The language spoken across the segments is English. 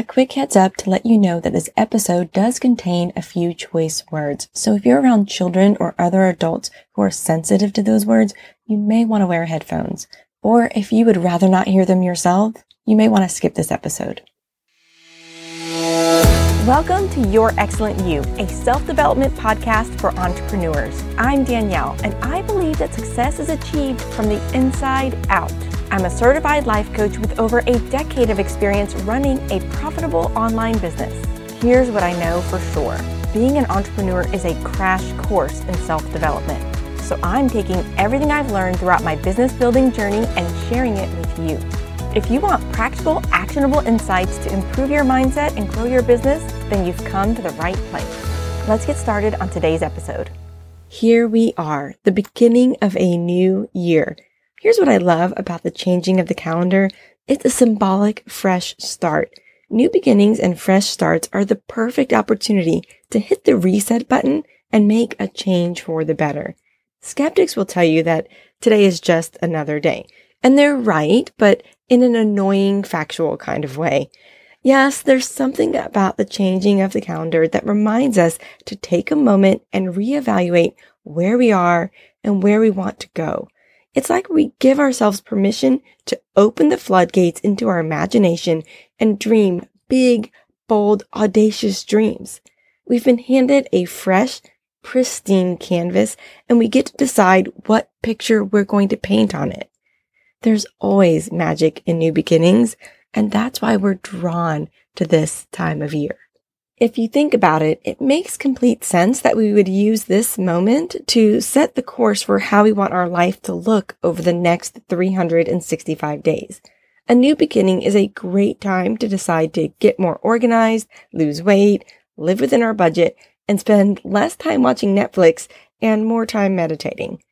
A quick heads up to let you know that this episode does contain a few choice words. So if you're around children or other adults who are sensitive to those words, you may want to wear headphones. Or if you would rather not hear them yourself, you may want to skip this episode. Welcome to Your Excellent You, a self development podcast for entrepreneurs. I'm Danielle, and I believe that success is achieved from the inside out. I'm a certified life coach with over a decade of experience running a profitable online business. Here's what I know for sure being an entrepreneur is a crash course in self development. So I'm taking everything I've learned throughout my business building journey and sharing it with you. If you want practical, actionable insights to improve your mindset and grow your business, then you've come to the right place. Let's get started on today's episode. Here we are, the beginning of a new year. Here's what I love about the changing of the calendar. It's a symbolic fresh start. New beginnings and fresh starts are the perfect opportunity to hit the reset button and make a change for the better. Skeptics will tell you that today is just another day. And they're right, but in an annoying factual kind of way. Yes, there's something about the changing of the calendar that reminds us to take a moment and reevaluate where we are and where we want to go. It's like we give ourselves permission to open the floodgates into our imagination and dream big, bold, audacious dreams. We've been handed a fresh, pristine canvas and we get to decide what picture we're going to paint on it. There's always magic in new beginnings, and that's why we're drawn to this time of year. If you think about it, it makes complete sense that we would use this moment to set the course for how we want our life to look over the next 365 days. A new beginning is a great time to decide to get more organized, lose weight, live within our budget, and spend less time watching Netflix and more time meditating.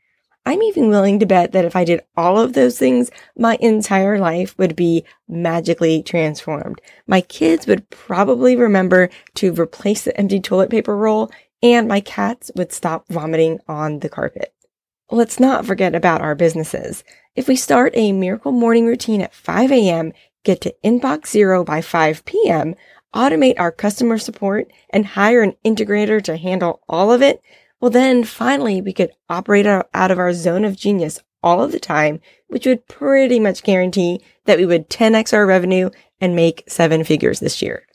I'm even willing to bet that if I did all of those things, my entire life would be magically transformed. My kids would probably remember to replace the empty toilet paper roll and my cats would stop vomiting on the carpet. Let's not forget about our businesses. If we start a miracle morning routine at 5 a.m., get to inbox zero by 5 p.m., automate our customer support, and hire an integrator to handle all of it, well, then finally we could operate out of our zone of genius all of the time, which would pretty much guarantee that we would 10x our revenue and make seven figures this year.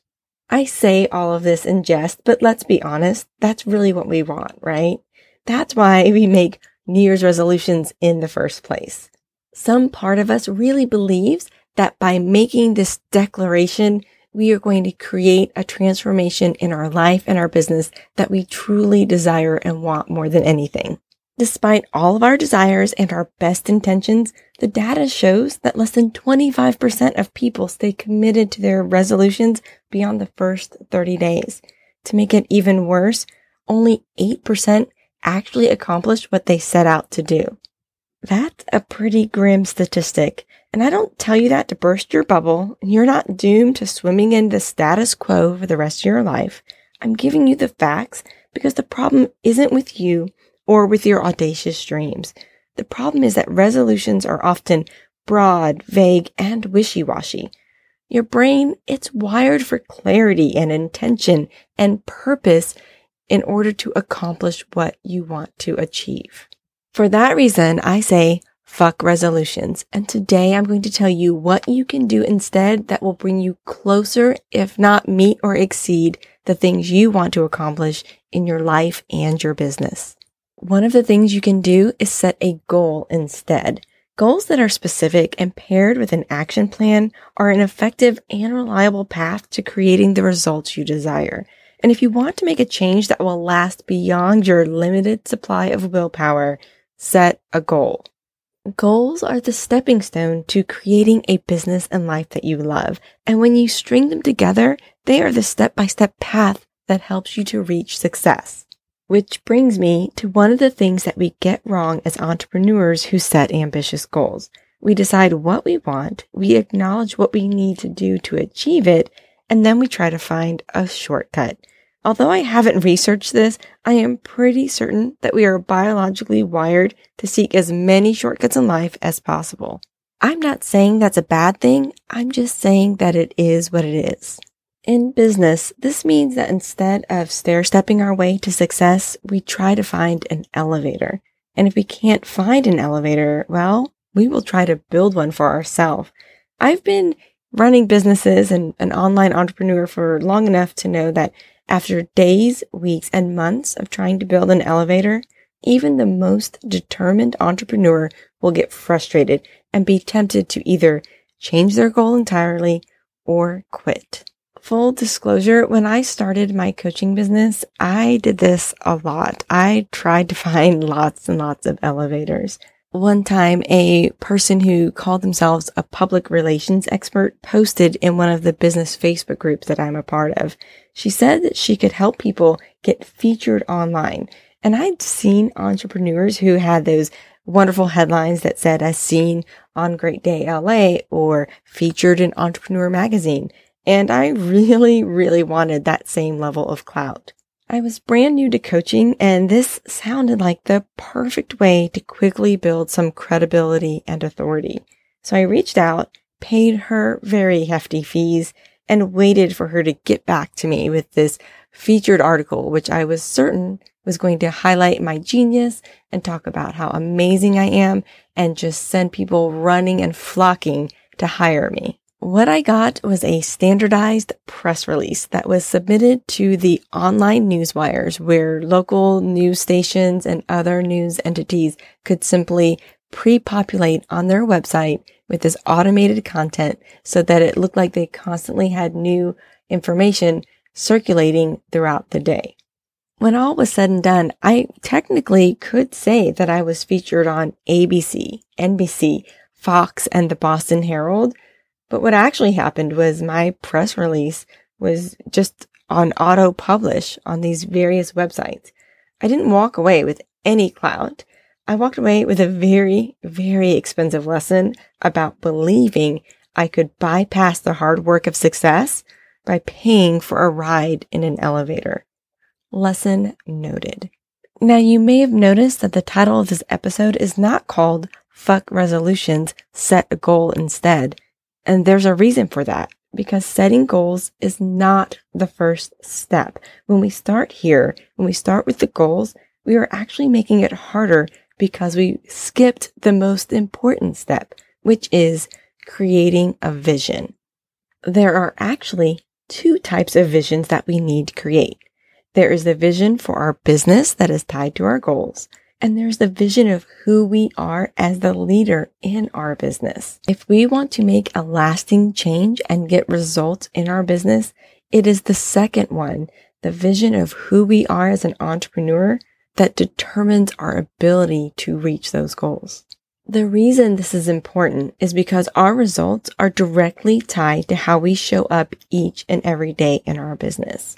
I say all of this in jest, but let's be honest, that's really what we want, right? That's why we make New Year's resolutions in the first place. Some part of us really believes that by making this declaration, we are going to create a transformation in our life and our business that we truly desire and want more than anything. Despite all of our desires and our best intentions, the data shows that less than 25% of people stay committed to their resolutions beyond the first 30 days. To make it even worse, only 8% actually accomplish what they set out to do. That's a pretty grim statistic. And I don't tell you that to burst your bubble. You're not doomed to swimming in the status quo for the rest of your life. I'm giving you the facts because the problem isn't with you or with your audacious dreams. The problem is that resolutions are often broad, vague, and wishy-washy. Your brain, it's wired for clarity and intention and purpose in order to accomplish what you want to achieve. For that reason, I say fuck resolutions. And today I'm going to tell you what you can do instead that will bring you closer, if not meet or exceed the things you want to accomplish in your life and your business. One of the things you can do is set a goal instead. Goals that are specific and paired with an action plan are an effective and reliable path to creating the results you desire. And if you want to make a change that will last beyond your limited supply of willpower, set a goal. Goals are the stepping stone to creating a business and life that you love. And when you string them together, they are the step by step path that helps you to reach success. Which brings me to one of the things that we get wrong as entrepreneurs who set ambitious goals. We decide what we want, we acknowledge what we need to do to achieve it, and then we try to find a shortcut. Although I haven't researched this, I am pretty certain that we are biologically wired to seek as many shortcuts in life as possible. I'm not saying that's a bad thing. I'm just saying that it is what it is. In business, this means that instead of stair stepping our way to success, we try to find an elevator. And if we can't find an elevator, well, we will try to build one for ourselves. I've been running businesses and an online entrepreneur for long enough to know that after days, weeks, and months of trying to build an elevator, even the most determined entrepreneur will get frustrated and be tempted to either change their goal entirely or quit. Full disclosure, when I started my coaching business, I did this a lot. I tried to find lots and lots of elevators. One time, a person who called themselves a public relations expert posted in one of the business Facebook groups that I'm a part of. She said that she could help people get featured online. And I'd seen entrepreneurs who had those wonderful headlines that said, as seen on Great Day LA or featured in Entrepreneur Magazine. And I really, really wanted that same level of clout. I was brand new to coaching and this sounded like the perfect way to quickly build some credibility and authority. So I reached out, paid her very hefty fees, and waited for her to get back to me with this featured article, which I was certain was going to highlight my genius and talk about how amazing I am and just send people running and flocking to hire me. What I got was a standardized press release that was submitted to the online news wires where local news stations and other news entities could simply pre-populate on their website with this automated content so that it looked like they constantly had new information circulating throughout the day. When all was said and done, I technically could say that I was featured on ABC, NBC, Fox, and the Boston Herald, but what actually happened was my press release was just on auto publish on these various websites. I didn't walk away with any clout. I walked away with a very, very expensive lesson about believing I could bypass the hard work of success by paying for a ride in an elevator. Lesson noted. Now you may have noticed that the title of this episode is not called Fuck Resolutions, Set a Goal Instead. And there's a reason for that because setting goals is not the first step. When we start here, when we start with the goals, we are actually making it harder because we skipped the most important step, which is creating a vision. There are actually two types of visions that we need to create. There is the vision for our business that is tied to our goals. And there's the vision of who we are as the leader in our business. If we want to make a lasting change and get results in our business, it is the second one, the vision of who we are as an entrepreneur that determines our ability to reach those goals. The reason this is important is because our results are directly tied to how we show up each and every day in our business.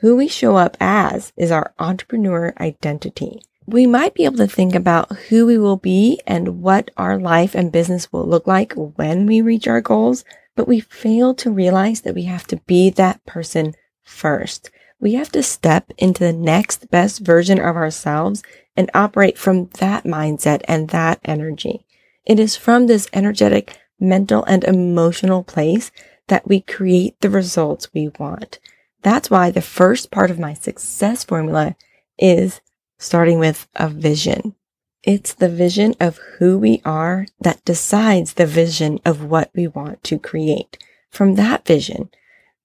Who we show up as is our entrepreneur identity we might be able to think about who we will be and what our life and business will look like when we reach our goals, but we fail to realize that we have to be that person first. We have to step into the next best version of ourselves and operate from that mindset and that energy. It is from this energetic, mental, and emotional place that we create the results we want. That's why the first part of my success formula is starting with a vision. It's the vision of who we are that decides the vision of what we want to create. From that vision,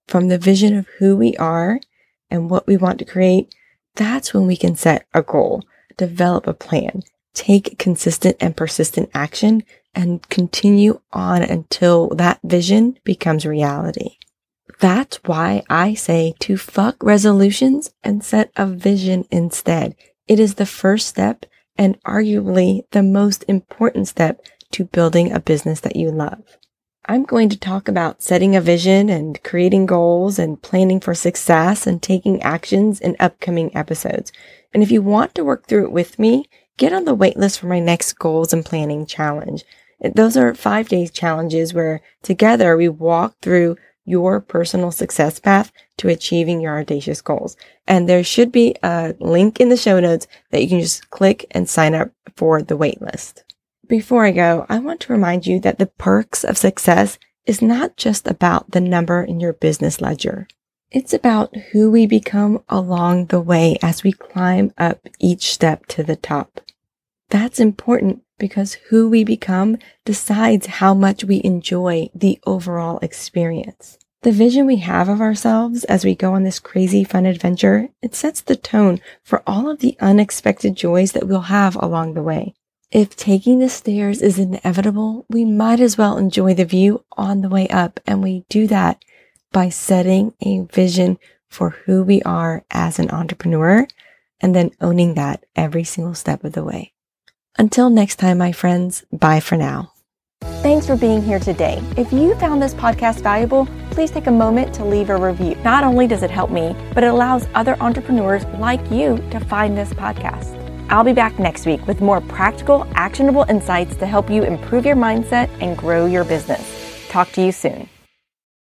from the vision of who we are and what we want to create, that's when we can set a goal, develop a plan, take consistent and persistent action, and continue on until that vision becomes reality. That's why I say to fuck resolutions and set a vision instead. It is the first step and arguably the most important step to building a business that you love. I'm going to talk about setting a vision and creating goals and planning for success and taking actions in upcoming episodes. And if you want to work through it with me, get on the waitlist for my next goals and planning challenge. Those are five days challenges where together we walk through your personal success path to achieving your audacious goals. And there should be a link in the show notes that you can just click and sign up for the waitlist. Before I go, I want to remind you that the perks of success is not just about the number in your business ledger. It's about who we become along the way as we climb up each step to the top. That's important because who we become decides how much we enjoy the overall experience. The vision we have of ourselves as we go on this crazy fun adventure, it sets the tone for all of the unexpected joys that we'll have along the way. If taking the stairs is inevitable, we might as well enjoy the view on the way up. And we do that by setting a vision for who we are as an entrepreneur and then owning that every single step of the way. Until next time, my friends, bye for now. Thanks for being here today. If you found this podcast valuable, please take a moment to leave a review. Not only does it help me, but it allows other entrepreneurs like you to find this podcast. I'll be back next week with more practical, actionable insights to help you improve your mindset and grow your business. Talk to you soon.